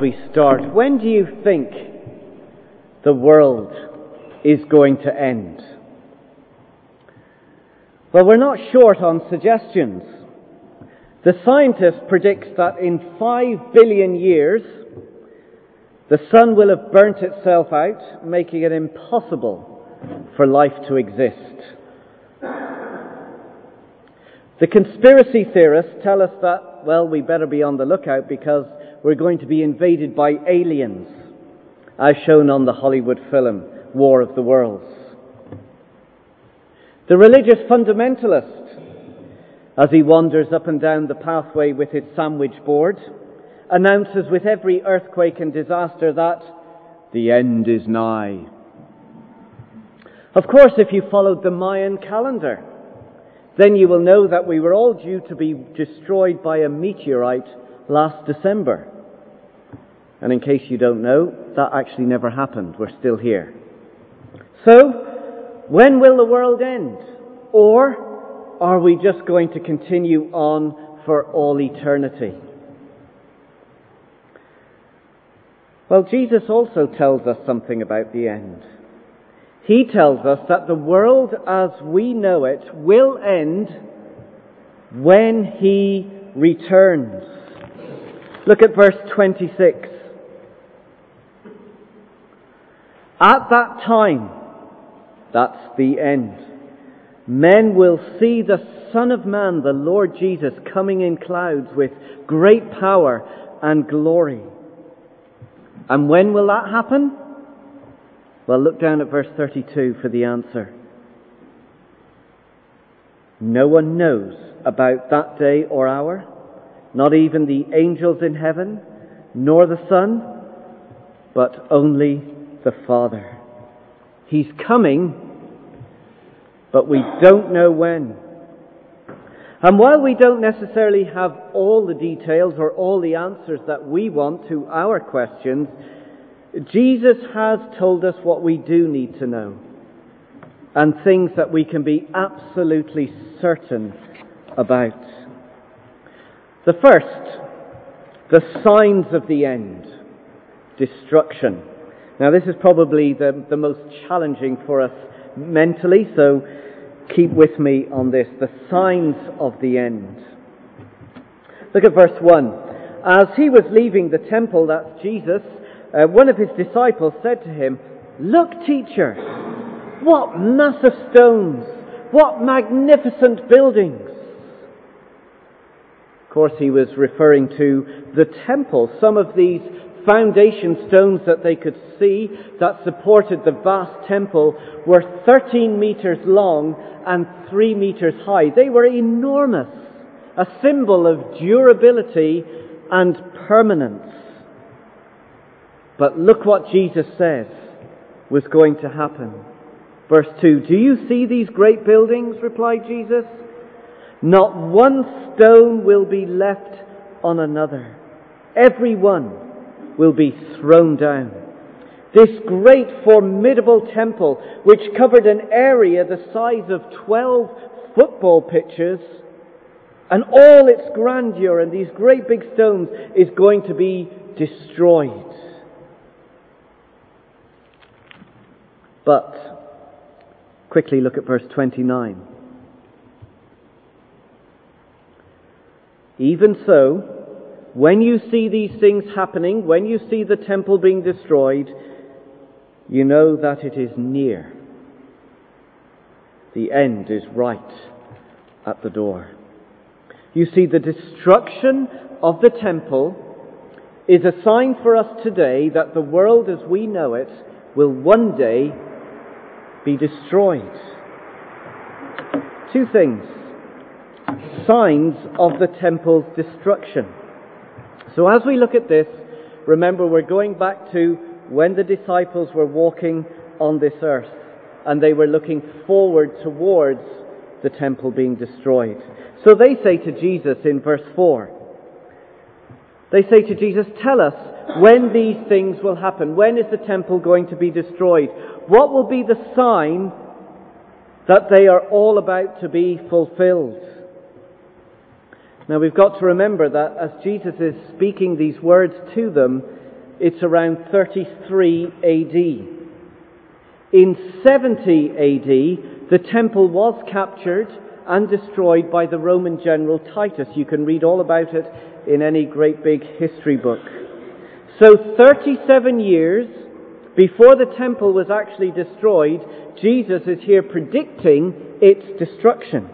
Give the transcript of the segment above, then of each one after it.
we start, when do you think the world is going to end? Well, we're not short on suggestions. The scientist predicts that in five billion years, the sun will have burnt itself out, making it impossible for life to exist. The conspiracy theorists tell us that, well, we better be on the lookout because we're going to be invaded by aliens, as shown on the Hollywood film War of the Worlds. The religious fundamentalist, as he wanders up and down the pathway with his sandwich board, announces with every earthquake and disaster that the end is nigh. Of course, if you followed the Mayan calendar, then you will know that we were all due to be destroyed by a meteorite last December. And in case you don't know, that actually never happened. We're still here. So, when will the world end? Or are we just going to continue on for all eternity? Well, Jesus also tells us something about the end. He tells us that the world as we know it will end when He returns. Look at verse 26. At that time, that's the end, men will see the Son of Man, the Lord Jesus, coming in clouds with great power and glory. And when will that happen? Well, look down at verse 32 for the answer. No one knows about that day or hour, not even the angels in heaven, nor the Son, but only the Father. He's coming, but we don't know when. And while we don't necessarily have all the details or all the answers that we want to our questions, Jesus has told us what we do need to know and things that we can be absolutely certain about. The first, the signs of the end, destruction. Now, this is probably the, the most challenging for us mentally, so keep with me on this. The signs of the end. Look at verse 1. As he was leaving the temple, that's Jesus, uh, one of his disciples said to him, Look, teacher, what massive stones, what magnificent buildings. Of course, he was referring to the temple. Some of these foundation stones that they could see that supported the vast temple were 13 meters long and 3 meters high. They were enormous, a symbol of durability and permanence. But look what Jesus says was going to happen. Verse 2 Do you see these great buildings? replied Jesus. Not one stone will be left on another. Every one will be thrown down. This great formidable temple, which covered an area the size of 12 football pitches, and all its grandeur and these great big stones is going to be destroyed. But quickly look at verse 29. Even so, when you see these things happening, when you see the temple being destroyed, you know that it is near. The end is right at the door. You see, the destruction of the temple is a sign for us today that the world as we know it will one day be destroyed. Two things. Signs of the temple's destruction. So as we look at this, remember we're going back to when the disciples were walking on this earth and they were looking forward towards the temple being destroyed. So they say to Jesus in verse 4, they say to Jesus, Tell us when these things will happen. When is the temple going to be destroyed? What will be the sign that they are all about to be fulfilled? Now we've got to remember that as Jesus is speaking these words to them, it's around 33 AD. In 70 AD, the temple was captured and destroyed by the Roman general Titus. You can read all about it in any great big history book. So 37 years before the temple was actually destroyed, Jesus is here predicting its destruction.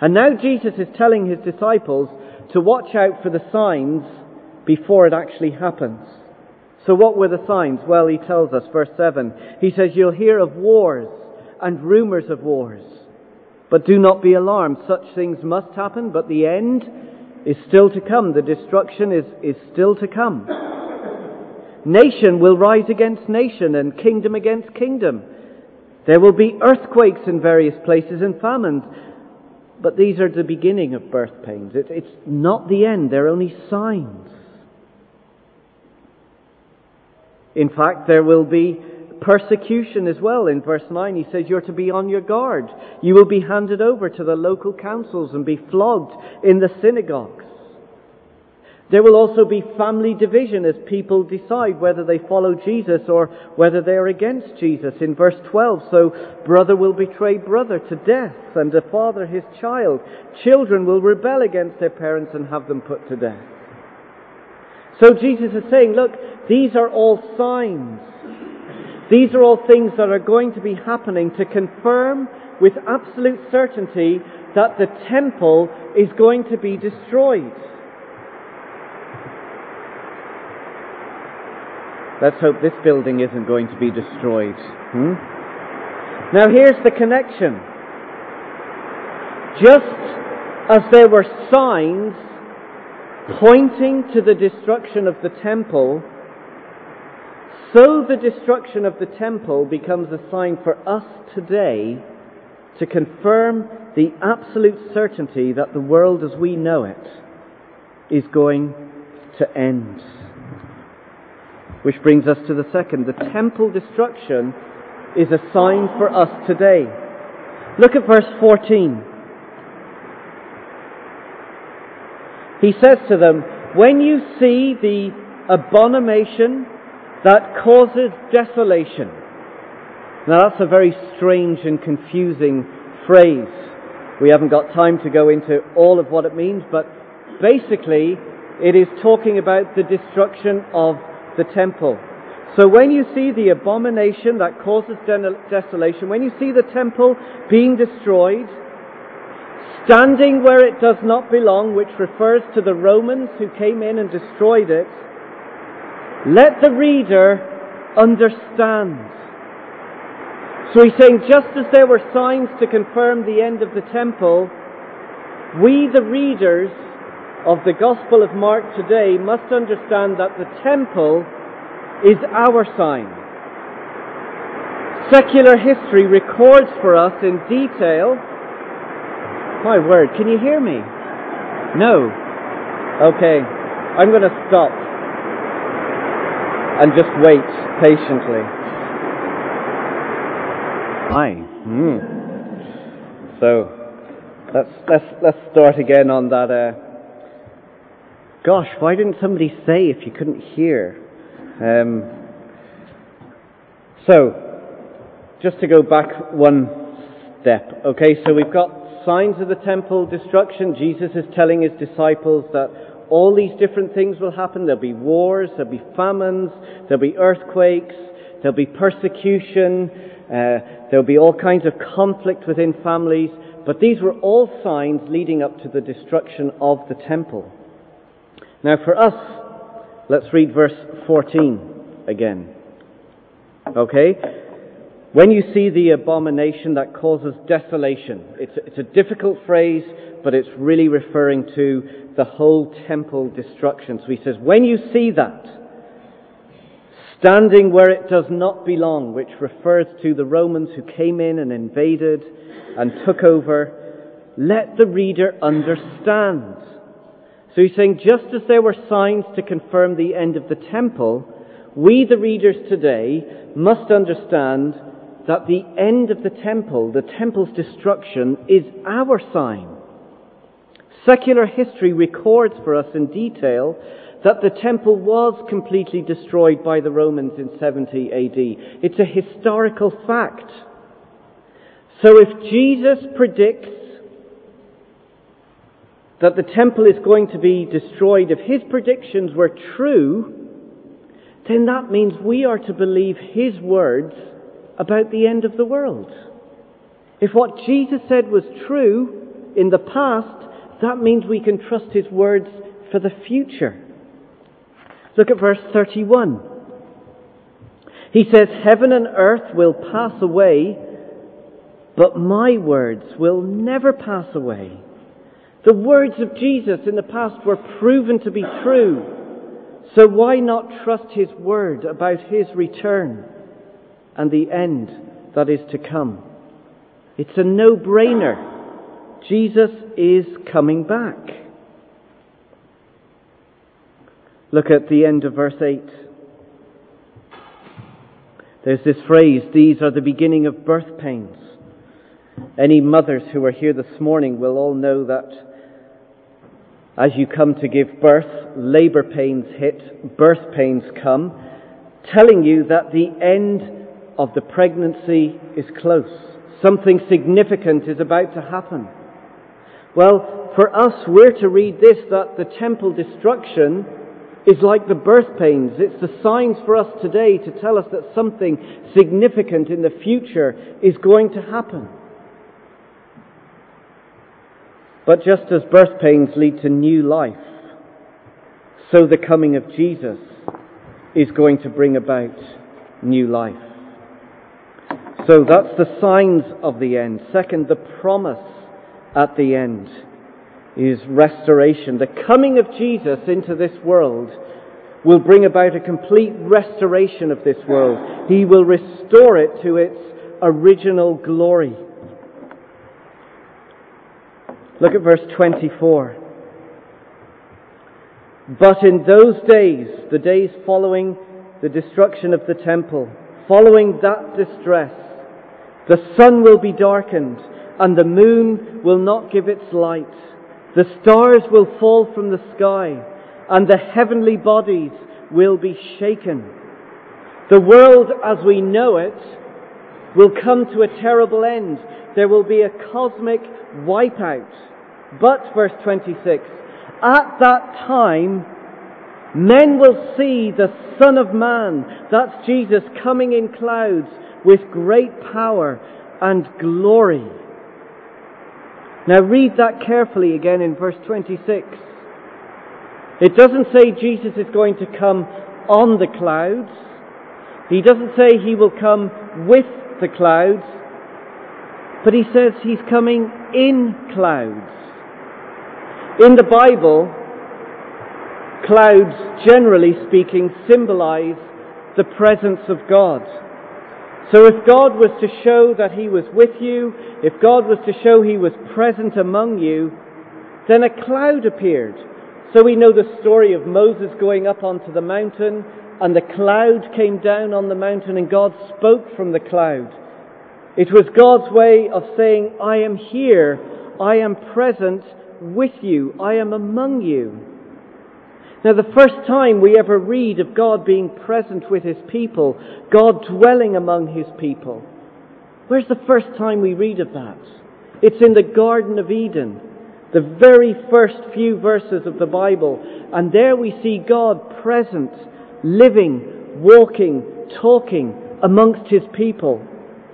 And now Jesus is telling his disciples to watch out for the signs before it actually happens. So what were the signs? Well, he tells us, verse 7. He says, You'll hear of wars and rumors of wars. But do not be alarmed. Such things must happen, but the end is still to come. The destruction is, is still to come. Nation will rise against nation and kingdom against kingdom. There will be earthquakes in various places and famines. But these are the beginning of birth pains. It, it's not the end. They're only signs. In fact, there will be persecution as well. In verse 9, he says, You're to be on your guard. You will be handed over to the local councils and be flogged in the synagogues. There will also be family division as people decide whether they follow Jesus or whether they are against Jesus. In verse 12, so brother will betray brother to death and a father his child. Children will rebel against their parents and have them put to death. So Jesus is saying, look, these are all signs. These are all things that are going to be happening to confirm with absolute certainty that the temple is going to be destroyed. Let's hope this building isn't going to be destroyed. Hmm? Now here's the connection. Just as there were signs pointing to the destruction of the temple, so the destruction of the temple becomes a sign for us today to confirm the absolute certainty that the world as we know it is going to end. Which brings us to the second. The temple destruction is a sign for us today. Look at verse 14. He says to them, When you see the abomination that causes desolation. Now that's a very strange and confusing phrase. We haven't got time to go into all of what it means, but basically it is talking about the destruction of the temple. So when you see the abomination that causes desolation, when you see the temple being destroyed, standing where it does not belong, which refers to the Romans who came in and destroyed it, let the reader understand. So he's saying, just as there were signs to confirm the end of the temple, we, the readers of the Gospel of Mark today, must understand that the temple is our sign. Secular history records for us in detail my word, can you hear me? No. Okay, I'm going to stop and just wait patiently. Hi. Mm. So let's let's let's start again on that. Uh, gosh, why didn't somebody say if you couldn't hear? Um, so just to go back one step. Okay, so we've got signs of the temple destruction, Jesus is telling his disciples that all these different things will happen. There'll be wars, there'll be famines, there'll be earthquakes, there'll be persecution, uh, there'll be all kinds of conflict within families. But these were all signs leading up to the destruction of the temple. Now for us, let's read verse 14 again. Okay? When you see the abomination that causes desolation, it's, it's a difficult phrase, but it's really referring to the whole temple destruction. So he says, when you see that, standing where it does not belong, which refers to the Romans who came in and invaded and took over, let the reader understand. So he's saying, just as there were signs to confirm the end of the temple, we, the readers today, must understand that the end of the temple, the temple's destruction, is our sign. Secular history records for us in detail that the temple was completely destroyed by the Romans in 70 AD. It's a historical fact. So if Jesus predicts that the temple is going to be destroyed, if his predictions were true, then that means we are to believe his words about the end of the world. If what Jesus said was true in the past, that means we can trust his words for the future. Look at verse 31. He says, Heaven and earth will pass away, but my words will never pass away. The words of Jesus in the past were proven to be true. So why not trust his word about his return and the end that is to come? It's a no-brainer. Jesus is coming back. Look at the end of verse 8. There's this phrase, these are the beginning of birth pains. Any mothers who are here this morning will all know that as you come to give birth, labor pains hit, birth pains come, telling you that the end of the pregnancy is close. Something significant is about to happen. Well, for us, we're to read this that the temple destruction is like the birth pains. It's the signs for us today to tell us that something significant in the future is going to happen. But just as birth pains lead to new life, so the coming of Jesus is going to bring about new life. So that's the signs of the end. Second, the promise at the end is restoration. The coming of Jesus into this world will bring about a complete restoration of this world. He will restore it to its original glory. Look at verse 24. But in those days, the days following the destruction of the temple, following that distress, the sun will be darkened and the moon will not give its light. The stars will fall from the sky and the heavenly bodies will be shaken. The world as we know it will come to a terrible end. There will be a cosmic wipeout. But, verse 26, at that time, men will see the Son of Man, that's Jesus, coming in clouds with great power and glory. Now read that carefully again in verse 26. It doesn't say Jesus is going to come on the clouds. He doesn't say he will come with the clouds. But he says he's coming in clouds. In the Bible, clouds, generally speaking, symbolize the presence of God. So if God was to show that He was with you, if God was to show He was present among you, then a cloud appeared. So we know the story of Moses going up onto the mountain, and the cloud came down on the mountain, and God spoke from the cloud. It was God's way of saying, I am here, I am present, with you, I am among you. Now, the first time we ever read of God being present with His people, God dwelling among His people, where's the first time we read of that? It's in the Garden of Eden, the very first few verses of the Bible, and there we see God present, living, walking, talking amongst His people.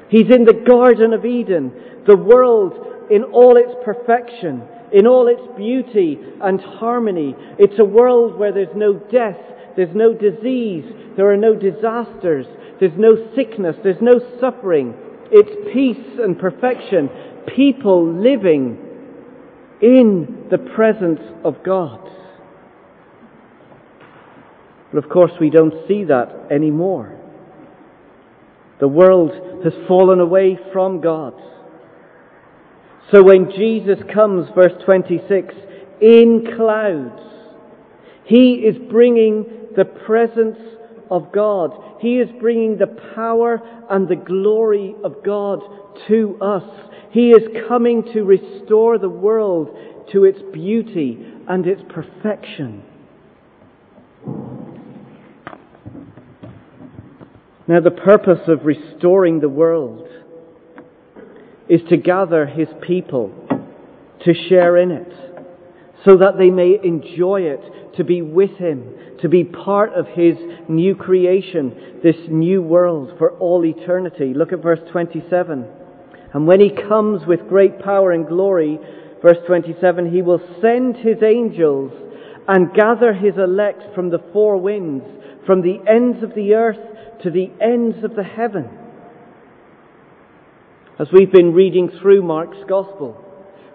He's in the Garden of Eden, the world in all its perfection, in all its beauty and harmony. It's a world where there's no death, there's no disease, there are no disasters, there's no sickness, there's no suffering. It's peace and perfection. People living in the presence of God. But of course, we don't see that anymore. The world has fallen away from God. So when Jesus comes, verse 26, in clouds, he is bringing the presence of God. He is bringing the power and the glory of God to us. He is coming to restore the world to its beauty and its perfection. Now, the purpose of restoring the world is to gather his people to share in it so that they may enjoy it, to be with him, to be part of his new creation, this new world for all eternity. Look at verse 27. And when he comes with great power and glory, verse 27, he will send his angels and gather his elect from the four winds, from the ends of the earth to the ends of the heaven. As we've been reading through Mark's Gospel,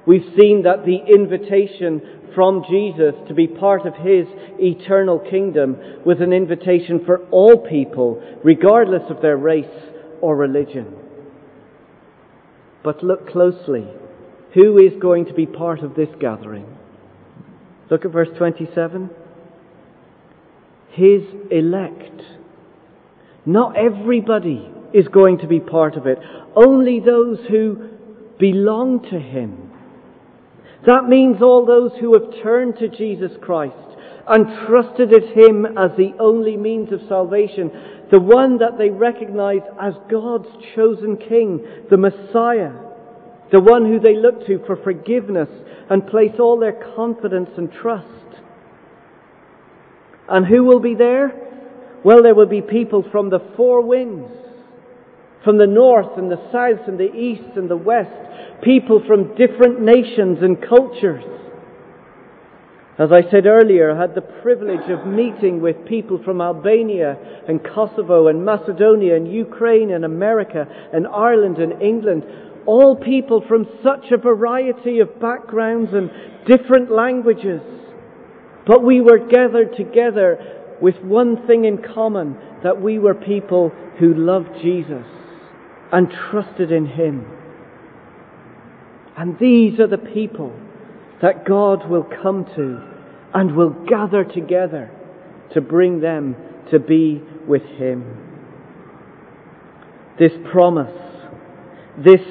we've seen that the invitation from Jesus to be part of his eternal kingdom was an invitation for all people, regardless of their race or religion. But look closely. Who is going to be part of this gathering? Look at verse 27. His elect. Not everybody is going to be part of it. Only those who belong to Him. That means all those who have turned to Jesus Christ and trusted in Him as the only means of salvation, the one that they recognize as God's chosen King, the Messiah, the one who they look to for forgiveness and place all their confidence and trust. And who will be there? Well, there will be people from the four winds, from the north and the south and the east and the west, people from different nations and cultures. As I said earlier, I had the privilege of meeting with people from Albania and Kosovo and Macedonia and Ukraine and America and Ireland and England. All people from such a variety of backgrounds and different languages. But we were gathered together with one thing in common that we were people who loved Jesus and trusted in Him. And these are the people that God will come to and will gather together to bring them to be with Him. This promise, this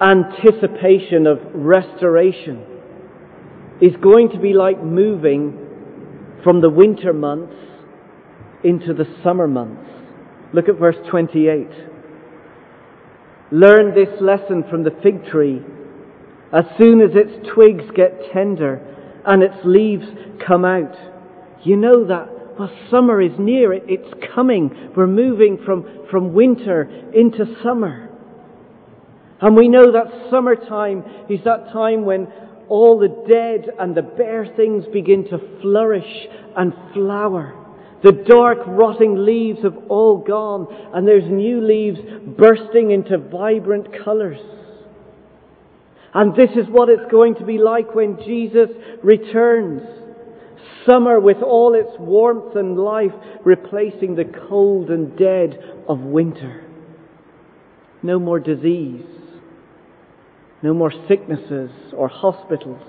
anticipation of restoration is going to be like moving from the winter months into the summer months. Look at verse 28. Learn this lesson from the fig tree. As soon as its twigs get tender and its leaves come out, you know that well, summer is near. It, it's coming. We're moving from, from winter into summer. And we know that summertime is that time when all the dead and the bare things begin to flourish and flower. The dark, rotting leaves have all gone, and there's new leaves bursting into vibrant colours. And this is what it's going to be like when Jesus returns. Summer with all its warmth and life replacing the cold and dead of winter. No more disease. No more sicknesses or hospitals.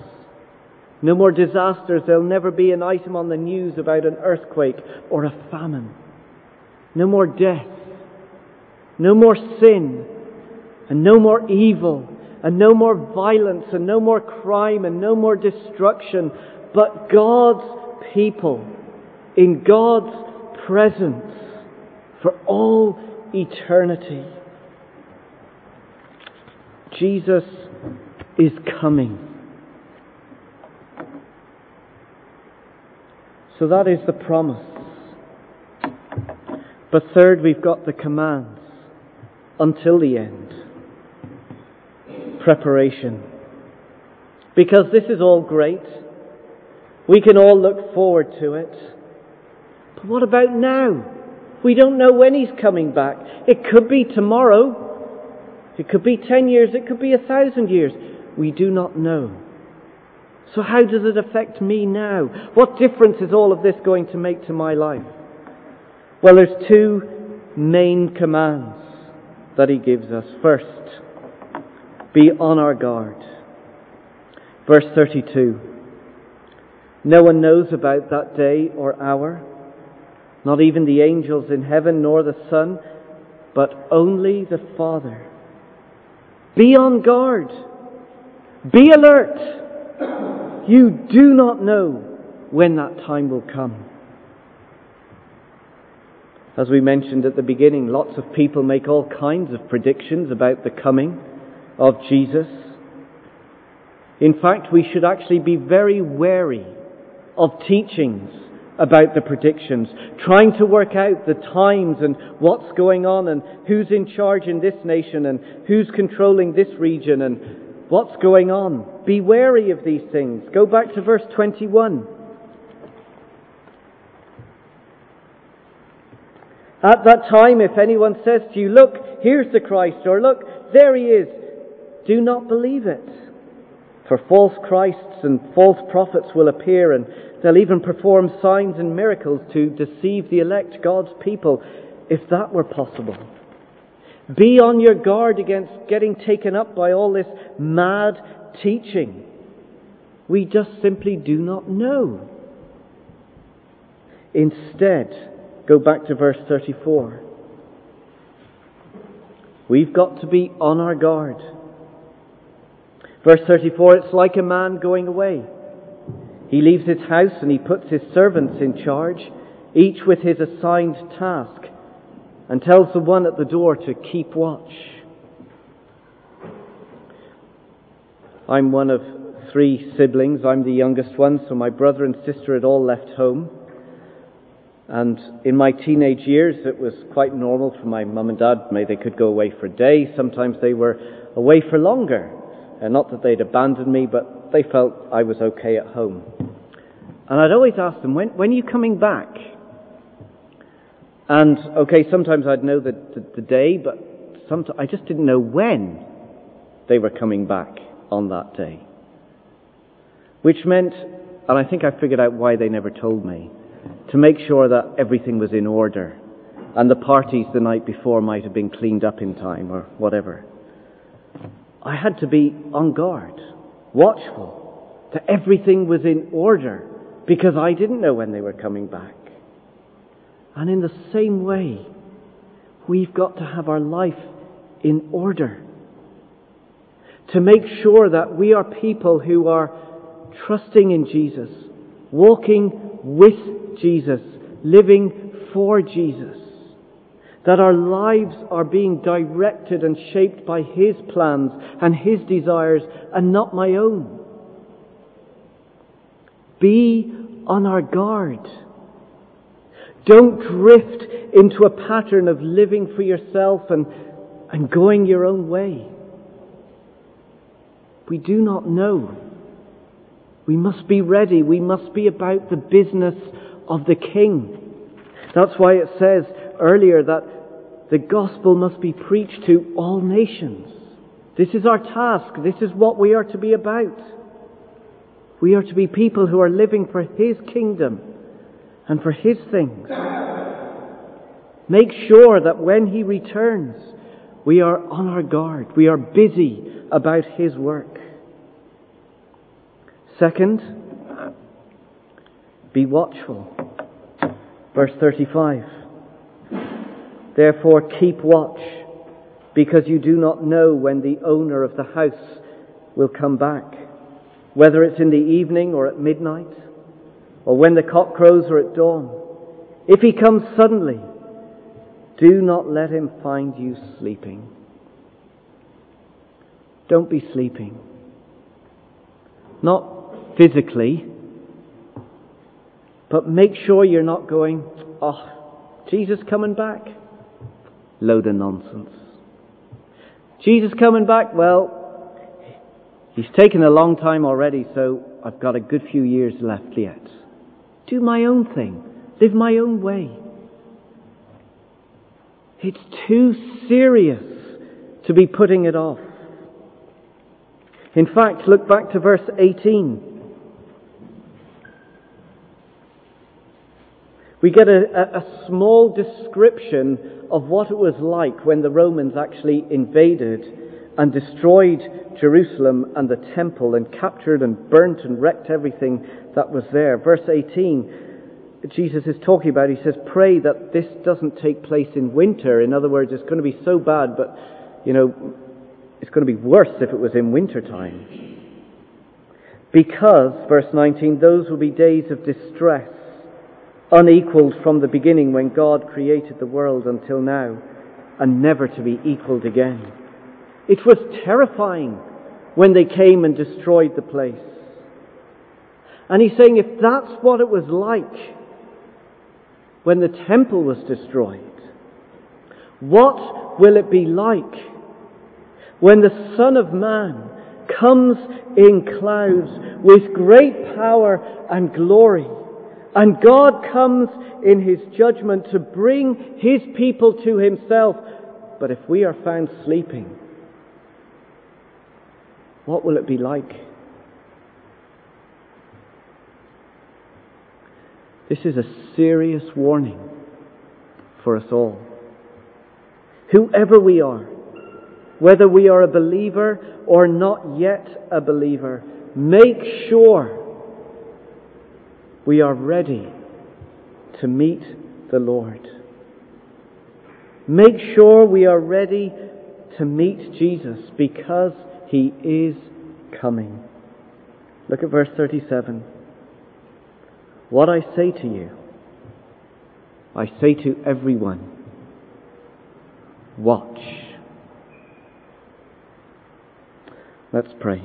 No more disasters. There'll never be an item on the news about an earthquake or a famine. No more death. No more sin. And no more evil. And no more violence. And no more crime. And no more destruction. But God's people in God's presence for all eternity. Jesus is coming. So that is the promise. But third, we've got the commands until the end. Preparation. Because this is all great. We can all look forward to it. But what about now? We don't know when he's coming back. It could be tomorrow. It could be ten years. It could be a thousand years. We do not know. So, how does it affect me now? What difference is all of this going to make to my life? Well, there's two main commands that he gives us. First, be on our guard. Verse 32 No one knows about that day or hour, not even the angels in heaven nor the Son, but only the Father. Be on guard. Be alert. You do not know when that time will come. As we mentioned at the beginning, lots of people make all kinds of predictions about the coming of Jesus. In fact, we should actually be very wary of teachings about the predictions, trying to work out the times and what's going on and who's in charge in this nation and who's controlling this region and what's going on. Be wary of these things. Go back to verse 21. At that time, if anyone says to you, Look, here's the Christ, or Look, there he is, do not believe it. For false Christs and false prophets will appear, and they'll even perform signs and miracles to deceive the elect, God's people, if that were possible. Be on your guard against getting taken up by all this mad teaching. We just simply do not know. Instead, Go back to verse 34. We've got to be on our guard. Verse 34 it's like a man going away. He leaves his house and he puts his servants in charge, each with his assigned task, and tells the one at the door to keep watch. I'm one of three siblings. I'm the youngest one, so my brother and sister had all left home. And in my teenage years, it was quite normal for my mum and dad. They could go away for a day. Sometimes they were away for longer. And not that they'd abandoned me, but they felt I was okay at home. And I'd always ask them, when, when are you coming back? And, okay, sometimes I'd know the, the, the day, but sometimes I just didn't know when they were coming back on that day. Which meant, and I think I figured out why they never told me to make sure that everything was in order and the parties the night before might have been cleaned up in time or whatever. I had to be on guard, watchful, that everything was in order because I didn't know when they were coming back. And in the same way, we've got to have our life in order. To make sure that we are people who are trusting in Jesus, walking with Jesus, living for Jesus. That our lives are being directed and shaped by His plans and His desires and not my own. Be on our guard. Don't drift into a pattern of living for yourself and, and going your own way. We do not know. We must be ready. We must be about the business of the King. That's why it says earlier that the gospel must be preached to all nations. This is our task. This is what we are to be about. We are to be people who are living for His kingdom and for His things. Make sure that when He returns, we are on our guard. We are busy about His work. Second, be watchful. Verse 35. Therefore keep watch, because you do not know when the owner of the house will come back, whether it's in the evening or at midnight, or when the cock crows or at dawn. If he comes suddenly, do not let him find you sleeping. Don't be sleeping. Not physically, but make sure you're not going, oh, Jesus coming back? Load of nonsense. Jesus coming back? Well, he's taken a long time already, so I've got a good few years left yet. Do my own thing. Live my own way. It's too serious to be putting it off. In fact, look back to verse 18. We get a, a, small description of what it was like when the Romans actually invaded and destroyed Jerusalem and the temple and captured and burnt and wrecked everything that was there. Verse 18, Jesus is talking about, he says, pray that this doesn't take place in winter. In other words, it's going to be so bad, but, you know, it's going to be worse if it was in winter time. Because, verse 19, those will be days of distress unequaled from the beginning when God created the world until now, and never to be equaled again. It was terrifying when they came and destroyed the place. And he's saying if that's what it was like when the temple was destroyed, what will it be like when the Son of Man comes in clouds with great power and glory? And God comes in His judgment to bring His people to Himself. But if we are found sleeping, what will it be like? This is a serious warning for us all. Whoever we are, whether we are a believer or not yet a believer, make sure we are ready to meet the Lord. Make sure we are ready to meet Jesus because he is coming. Look at verse 37. What I say to you, I say to everyone, watch. Let's pray.